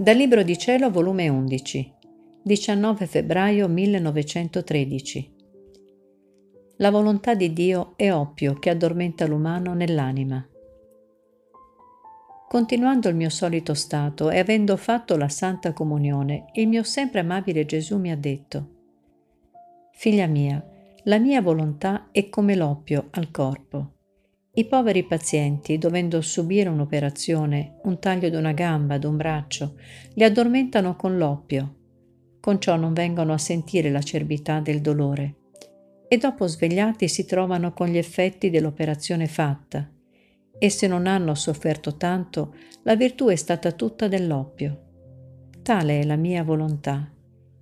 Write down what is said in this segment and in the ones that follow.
Dal Libro di Cielo, volume 11, 19 febbraio 1913. La volontà di Dio è oppio che addormenta l'umano nell'anima. Continuando il mio solito stato e avendo fatto la Santa Comunione, il mio sempre amabile Gesù mi ha detto, Figlia mia, la mia volontà è come l'oppio al corpo. I poveri pazienti, dovendo subire un'operazione, un taglio di una gamba, d'un braccio, li addormentano con l'oppio. Con ciò non vengono a sentire l'acerbità del dolore. E dopo svegliati si trovano con gli effetti dell'operazione fatta. E se non hanno sofferto tanto, la virtù è stata tutta dell'oppio. Tale è la mia volontà.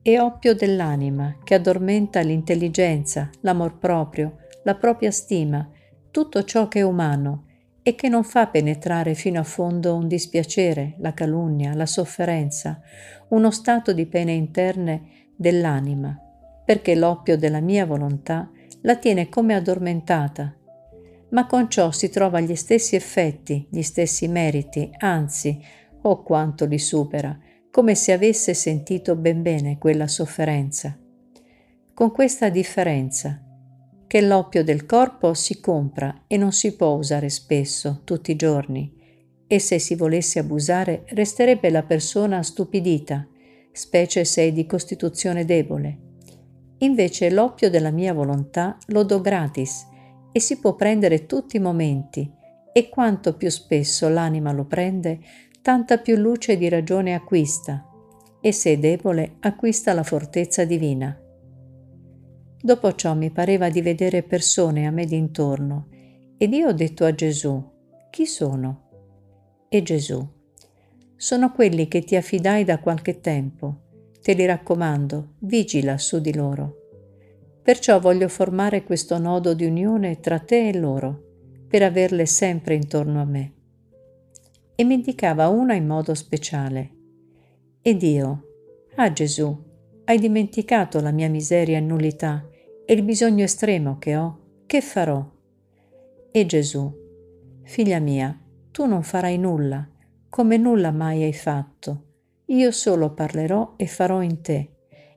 È oppio dell'anima che addormenta l'intelligenza, l'amor proprio, la propria stima, tutto ciò che è umano e che non fa penetrare fino a fondo un dispiacere, la calunnia, la sofferenza, uno stato di pene interne dell'anima, perché l'oppio della mia volontà la tiene come addormentata, ma con ciò si trova gli stessi effetti, gli stessi meriti, anzi, oh quanto li supera, come se avesse sentito ben bene quella sofferenza. Con questa differenza, che l'oppio del corpo si compra e non si può usare spesso, tutti i giorni, e se si volesse abusare resterebbe la persona stupidita, specie se è di costituzione debole. Invece l'oppio della mia volontà lo do gratis e si può prendere tutti i momenti, e quanto più spesso l'anima lo prende, tanta più luce di ragione acquista, e se è debole acquista la fortezza divina. Dopo ciò mi pareva di vedere persone a me d'intorno ed io ho detto a Gesù, chi sono? E Gesù, sono quelli che ti affidai da qualche tempo. Te li raccomando, vigila su di loro. Perciò voglio formare questo nodo di unione tra te e loro, per averle sempre intorno a me. E mi indicava una in modo speciale. Ed io, ah Gesù, hai dimenticato la mia miseria e nullità e il bisogno estremo che ho? Che farò? E Gesù, figlia mia, tu non farai nulla, come nulla mai hai fatto. Io solo parlerò e farò in te,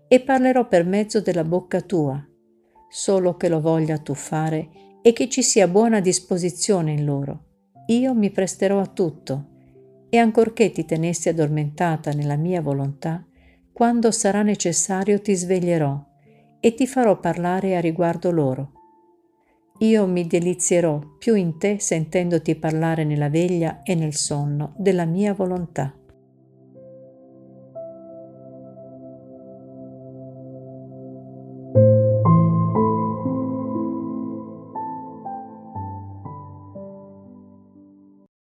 e parlerò per mezzo della bocca tua, solo che lo voglia tu fare e che ci sia buona disposizione in loro. Io mi presterò a tutto, e ancorché ti tenessi addormentata nella mia volontà, quando sarà necessario ti sveglierò e ti farò parlare a riguardo loro. Io mi delizierò più in te sentendoti parlare nella veglia e nel sonno della mia volontà.